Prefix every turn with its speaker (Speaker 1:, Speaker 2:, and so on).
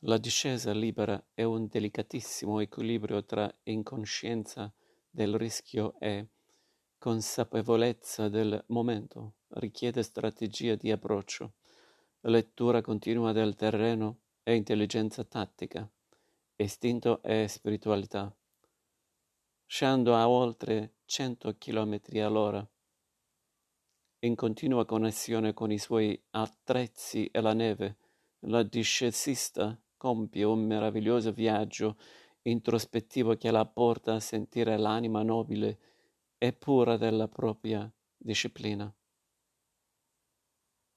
Speaker 1: La discesa libera è un delicatissimo equilibrio tra incoscienza del rischio e consapevolezza del momento, richiede strategia di approccio, lettura continua del terreno e intelligenza tattica, istinto e spiritualità. Scendo a oltre 100 km all'ora, in continua connessione con i suoi attrezzi e la neve, la discesista compie un meraviglioso viaggio introspettivo che la porta a sentire l'anima nobile e pura della propria disciplina.